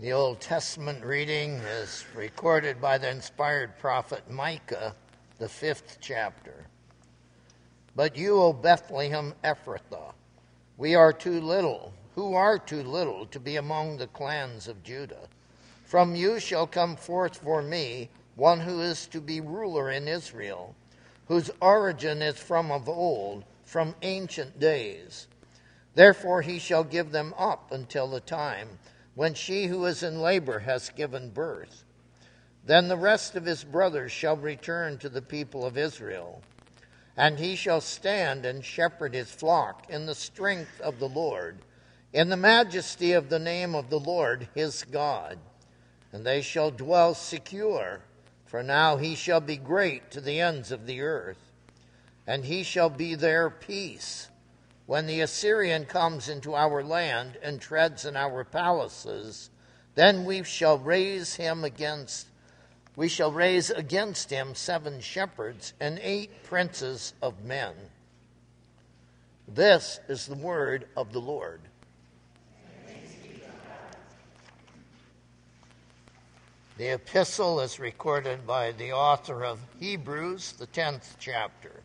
The Old Testament reading is recorded by the inspired prophet Micah, the fifth chapter. But you, O Bethlehem Ephrathah, we are too little, who are too little to be among the clans of Judah. From you shall come forth for me one who is to be ruler in Israel, whose origin is from of old, from ancient days. Therefore he shall give them up until the time when she who is in labor has given birth. Then the rest of his brothers shall return to the people of Israel, and he shall stand and shepherd his flock in the strength of the Lord, in the majesty of the name of the Lord his God. And they shall dwell secure, for now he shall be great to the ends of the earth, and he shall be their peace when the Assyrian comes into our land and treads in our palaces, then we shall raise him against we shall raise against him seven shepherds and eight princes of men. This is the word of the Lord. The epistle is recorded by the author of Hebrews, the 10th chapter.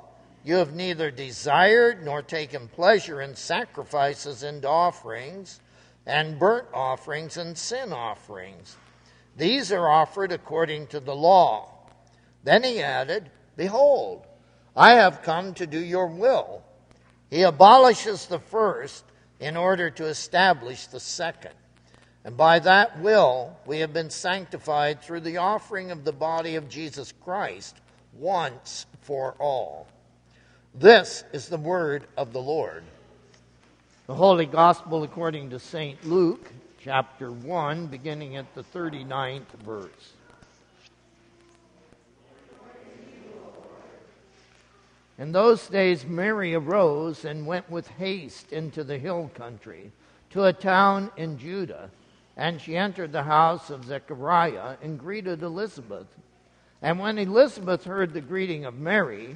you have neither desired nor taken pleasure in sacrifices and offerings, and burnt offerings and sin offerings. These are offered according to the law. Then he added, Behold, I have come to do your will. He abolishes the first in order to establish the second. And by that will, we have been sanctified through the offering of the body of Jesus Christ once for all. This is the word of the Lord. The Holy Gospel according to St. Luke, chapter 1, beginning at the 39th verse. In those days, Mary arose and went with haste into the hill country to a town in Judah. And she entered the house of Zechariah and greeted Elizabeth. And when Elizabeth heard the greeting of Mary,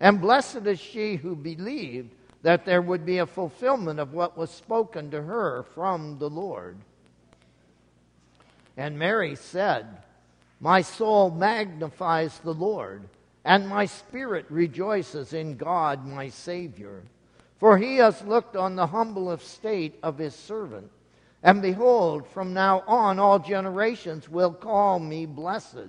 And blessed is she who believed that there would be a fulfillment of what was spoken to her from the Lord. And Mary said, My soul magnifies the Lord, and my spirit rejoices in God my Savior. For he has looked on the humble estate of his servant. And behold, from now on all generations will call me blessed.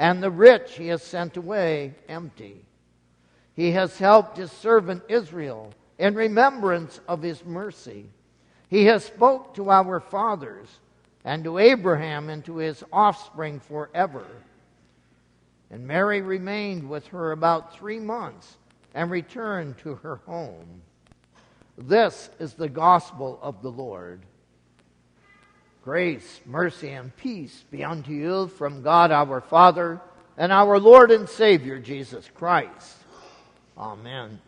and the rich he has sent away empty. He has helped his servant Israel in remembrance of his mercy. He has spoke to our fathers and to Abraham and to his offspring forever. And Mary remained with her about three months and returned to her home. This is the gospel of the Lord. Grace, mercy, and peace be unto you from God our Father and our Lord and Savior Jesus Christ. Amen.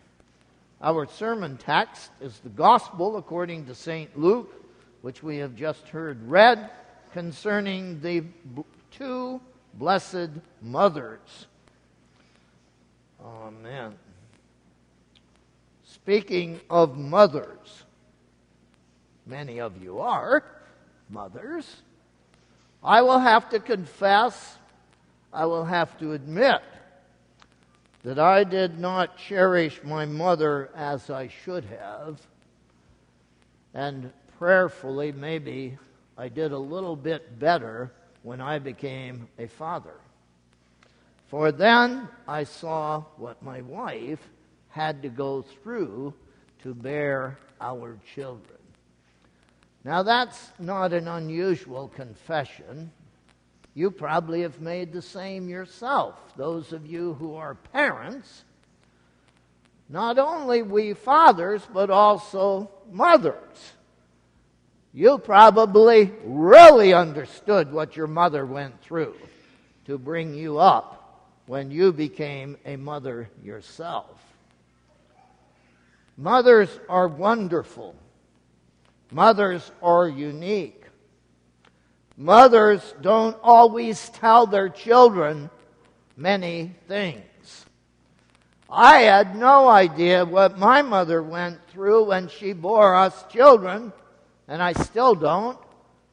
Our sermon text is the Gospel according to St. Luke, which we have just heard read concerning the two blessed mothers Amen. Speaking of mothers, many of you are mothers. I will have to confess, I will have to admit that I did not cherish my mother as I should have. And prayerfully, maybe I did a little bit better when I became a father. For then I saw what my wife had to go through to bear our children. Now, that's not an unusual confession. You probably have made the same yourself, those of you who are parents. Not only we fathers, but also mothers. You probably really understood what your mother went through to bring you up when you became a mother yourself. Mothers are wonderful. Mothers are unique. Mothers don't always tell their children many things. I had no idea what my mother went through when she bore us children, and I still don't,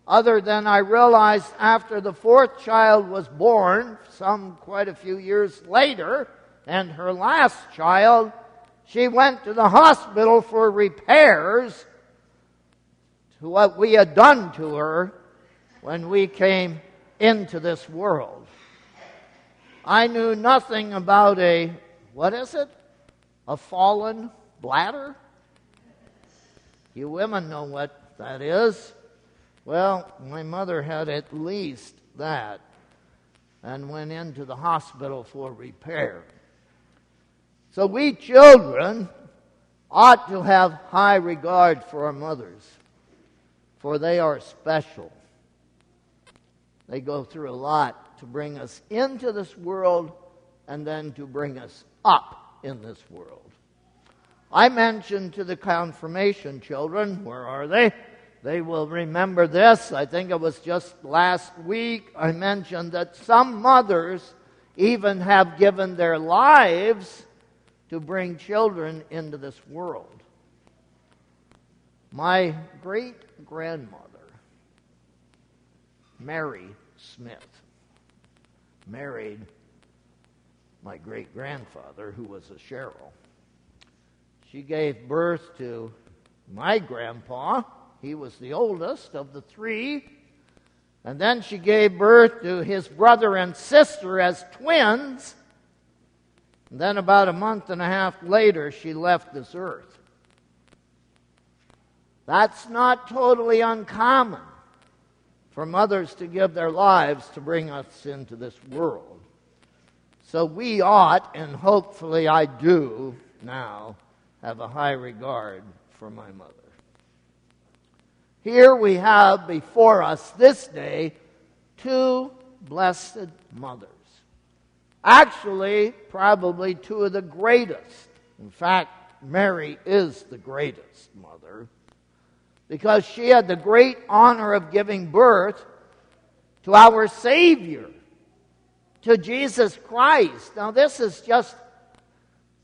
other than I realized after the fourth child was born, some quite a few years later, and her last child, she went to the hospital for repairs what we had done to her when we came into this world. I knew nothing about a, what is it? A fallen bladder? You women know what that is. Well, my mother had at least that and went into the hospital for repair. So we children ought to have high regard for our mothers, for they are special. They go through a lot to bring us into this world and then to bring us up in this world. I mentioned to the confirmation children, where are they? They will remember this. I think it was just last week I mentioned that some mothers even have given their lives to bring children into this world. My great grandmother, Mary Smith, married my great grandfather, who was a Sherrill. She gave birth to my grandpa. He was the oldest of the three. And then she gave birth to his brother and sister as twins. And then, about a month and a half later, she left this earth. That's not totally uncommon for mothers to give their lives to bring us into this world. So we ought, and hopefully I do now, have a high regard for my mother. Here we have before us this day two blessed mothers. Actually, probably two of the greatest. In fact, Mary is the greatest mother because she had the great honor of giving birth to our Savior, to Jesus Christ. Now, this is just,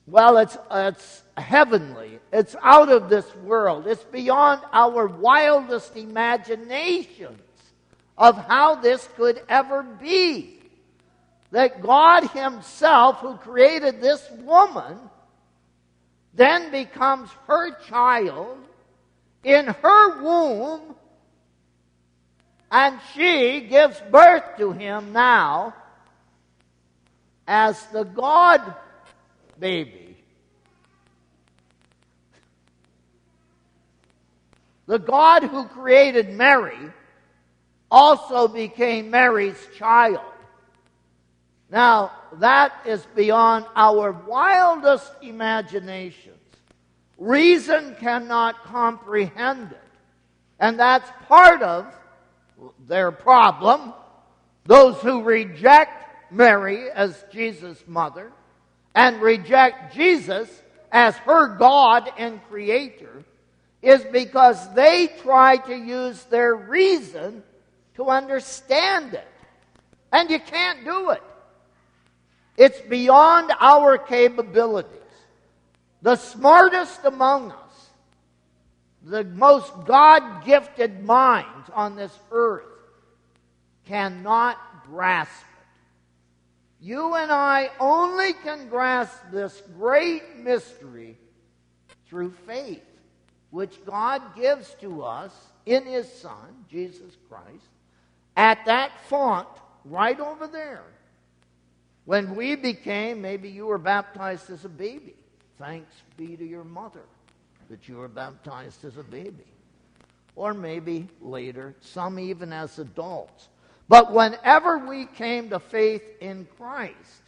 well, it's, it's heavenly. It's out of this world. It's beyond our wildest imaginations of how this could ever be that God Himself, who created this woman, then becomes her child in her womb, and she gives birth to him now as the God baby. The God who created Mary also became Mary's child. Now, that is beyond our wildest imaginations. Reason cannot comprehend it. And that's part of their problem. Those who reject Mary as Jesus' mother and reject Jesus as her God and Creator is because they try to use their reason to understand it. And you can't do it. It's beyond our capabilities. The smartest among us, the most God gifted minds on this earth, cannot grasp it. You and I only can grasp this great mystery through faith, which God gives to us in His Son, Jesus Christ, at that font right over there. When we became, maybe you were baptized as a baby. Thanks be to your mother that you were baptized as a baby. Or maybe later, some even as adults. But whenever we came to faith in Christ,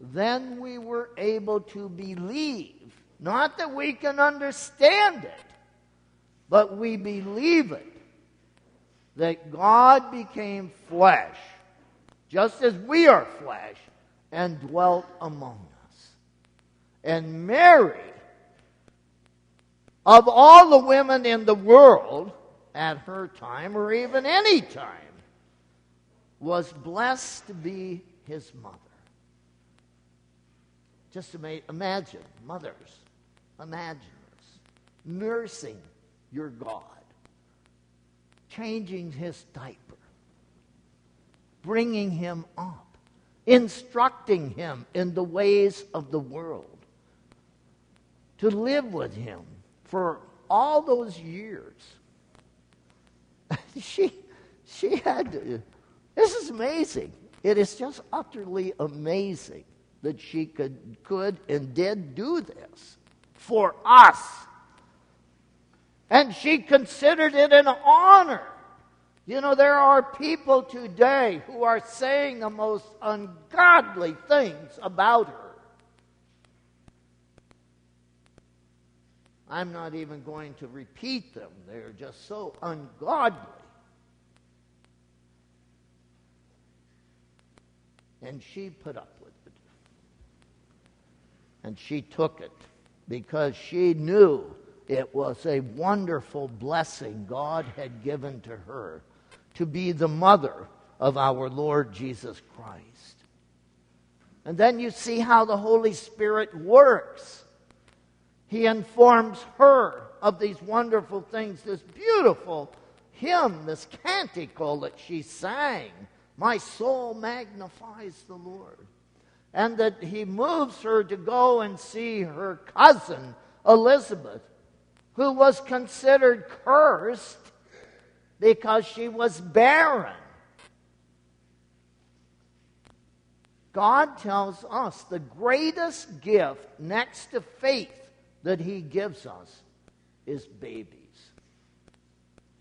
then we were able to believe. Not that we can understand it, but we believe it. That God became flesh, just as we are flesh, and dwelt among us. And Mary, of all the women in the world at her time, or even any time, was blessed to be his mother. Just imagine, mothers, imagine this, nursing your God, changing his diaper, bringing him up, instructing him in the ways of the world, to live with him for all those years. she, she had to this is amazing. It is just utterly amazing that she could, could and did do this for us. And she considered it an honor. You know, there are people today who are saying the most ungodly things about her. I'm not even going to repeat them, they're just so ungodly. And she put up with it. And she took it because she knew it was a wonderful blessing God had given to her to be the mother of our Lord Jesus Christ. And then you see how the Holy Spirit works. He informs her of these wonderful things, this beautiful hymn, this canticle that she sang my soul magnifies the Lord. And that he moves her to go and see her cousin, Elizabeth, who was considered cursed because she was barren. God tells us the greatest gift next to faith that He gives us is babies.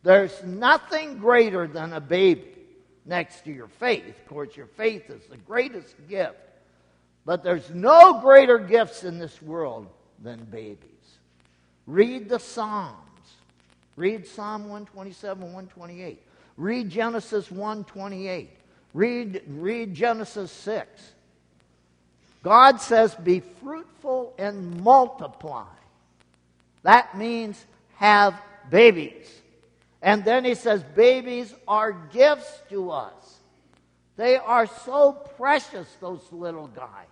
There's nothing greater than a baby next to your faith. Of course, your faith is the greatest gift. But there's no greater gifts in this world than babies. Read the Psalms. Read Psalm 127, 128. Read Genesis 128. Read, read Genesis 6. God says, Be fruitful and multiply. That means have babies. And then he says, Babies are gifts to us. They are so precious, those little guys.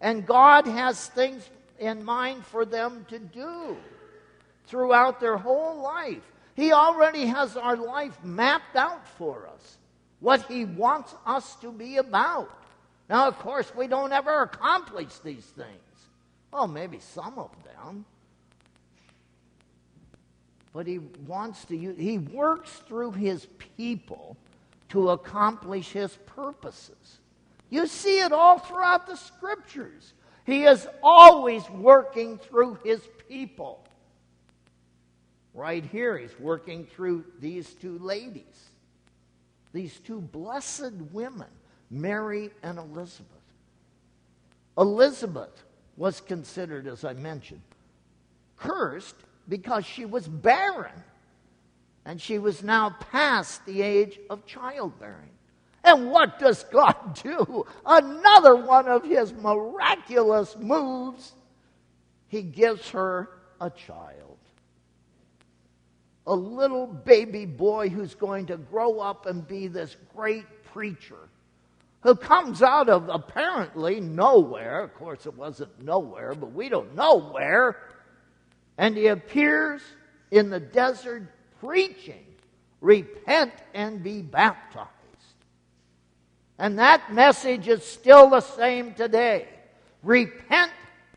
And God has things in mind for them to do throughout their whole life. He already has our life mapped out for us, what He wants us to be about. Now, of course, we don't ever accomplish these things. Well, maybe some of them but he wants to he works through his people to accomplish his purposes. You see it all throughout the scriptures. He is always working through his people. Right here, he's working through these two ladies, these two blessed women, Mary and Elizabeth. Elizabeth was considered, as I mentioned, cursed because she was barren. And she was now past the age of childbearing. And what does God do? Another one of his miraculous moves. He gives her a child. A little baby boy who's going to grow up and be this great preacher, who comes out of apparently nowhere. Of course, it wasn't nowhere, but we don't know where. And he appears in the desert preaching, Repent and be baptized. And that message is still the same today. Repent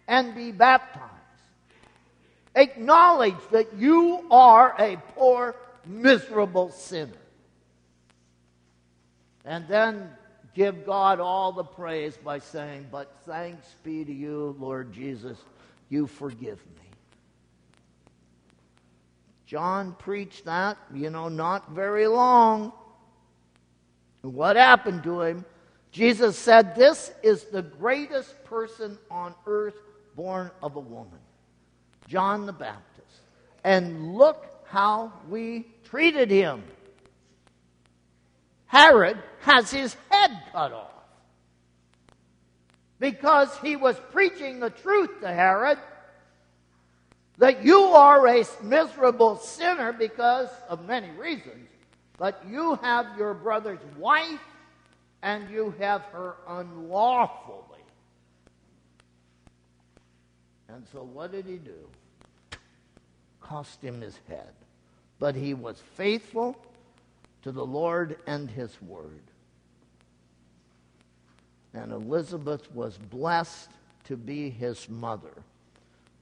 and be baptized. Acknowledge that you are a poor, miserable sinner. And then give God all the praise by saying, But thanks be to you, Lord Jesus, you forgive me. John preached that, you know, not very long. What happened to him? Jesus said, This is the greatest person on earth born of a woman, John the Baptist. And look how we treated him. Herod has his head cut off because he was preaching the truth to Herod that you are a miserable sinner because of many reasons, but you have your brother's wife and you have her unlawfully. And so what did he do? Cost him his head. But he was faithful to the Lord and his word. And Elizabeth was blessed to be his mother,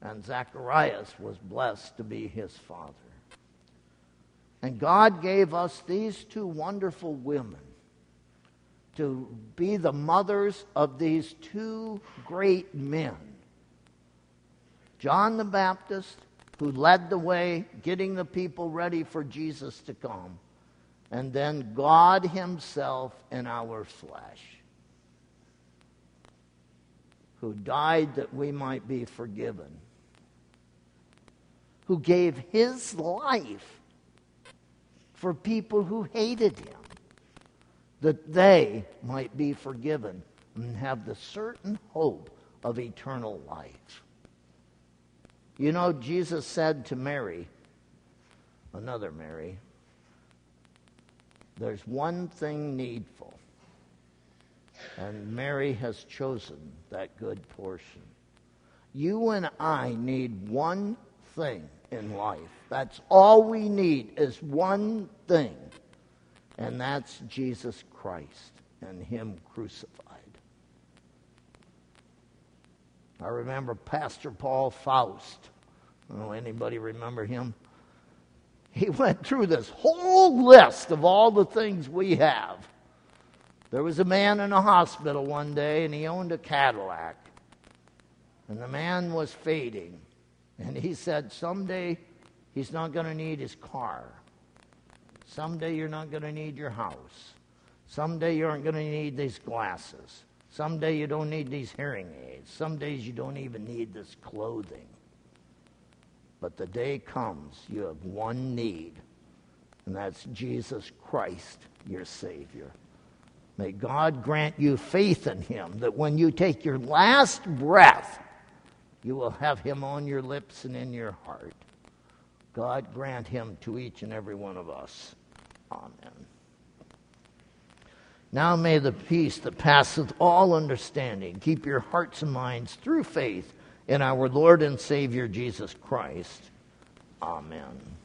and Zacharias was blessed to be his father. And God gave us these two wonderful women to be the mothers of these two great men. John the Baptist, who led the way, getting the people ready for Jesus to come. And then God Himself in our flesh, who died that we might be forgiven, who gave His life for people who hated Him, that they might be forgiven and have the certain hope of eternal life. You know, Jesus said to Mary, another Mary, there's one thing needful. And Mary has chosen that good portion. You and I need one thing in life. That's all we need is one thing. And that's Jesus Christ and Him crucified. I remember Pastor Paul Faust. Know anybody remember him? he went through this whole list of all the things we have. There was a man in a hospital one day, and he owned a Cadillac. And the man was fading. And he said, Someday he's not going to need his car. Someday you're not going to need your house. Someday you aren't going to need these glasses. Someday you don't need these hearing aids. Some days you don't even need this clothing. But the day comes, you have one need, and that's Jesus Christ, your Savior. May God grant you faith in Him that when you take your last breath, you will have Him on your lips and in your heart. God grant Him to each and every one of us. Amen. Now may the peace that passeth all understanding keep your hearts and minds through faith in our Lord and Savior Jesus Christ. Amen.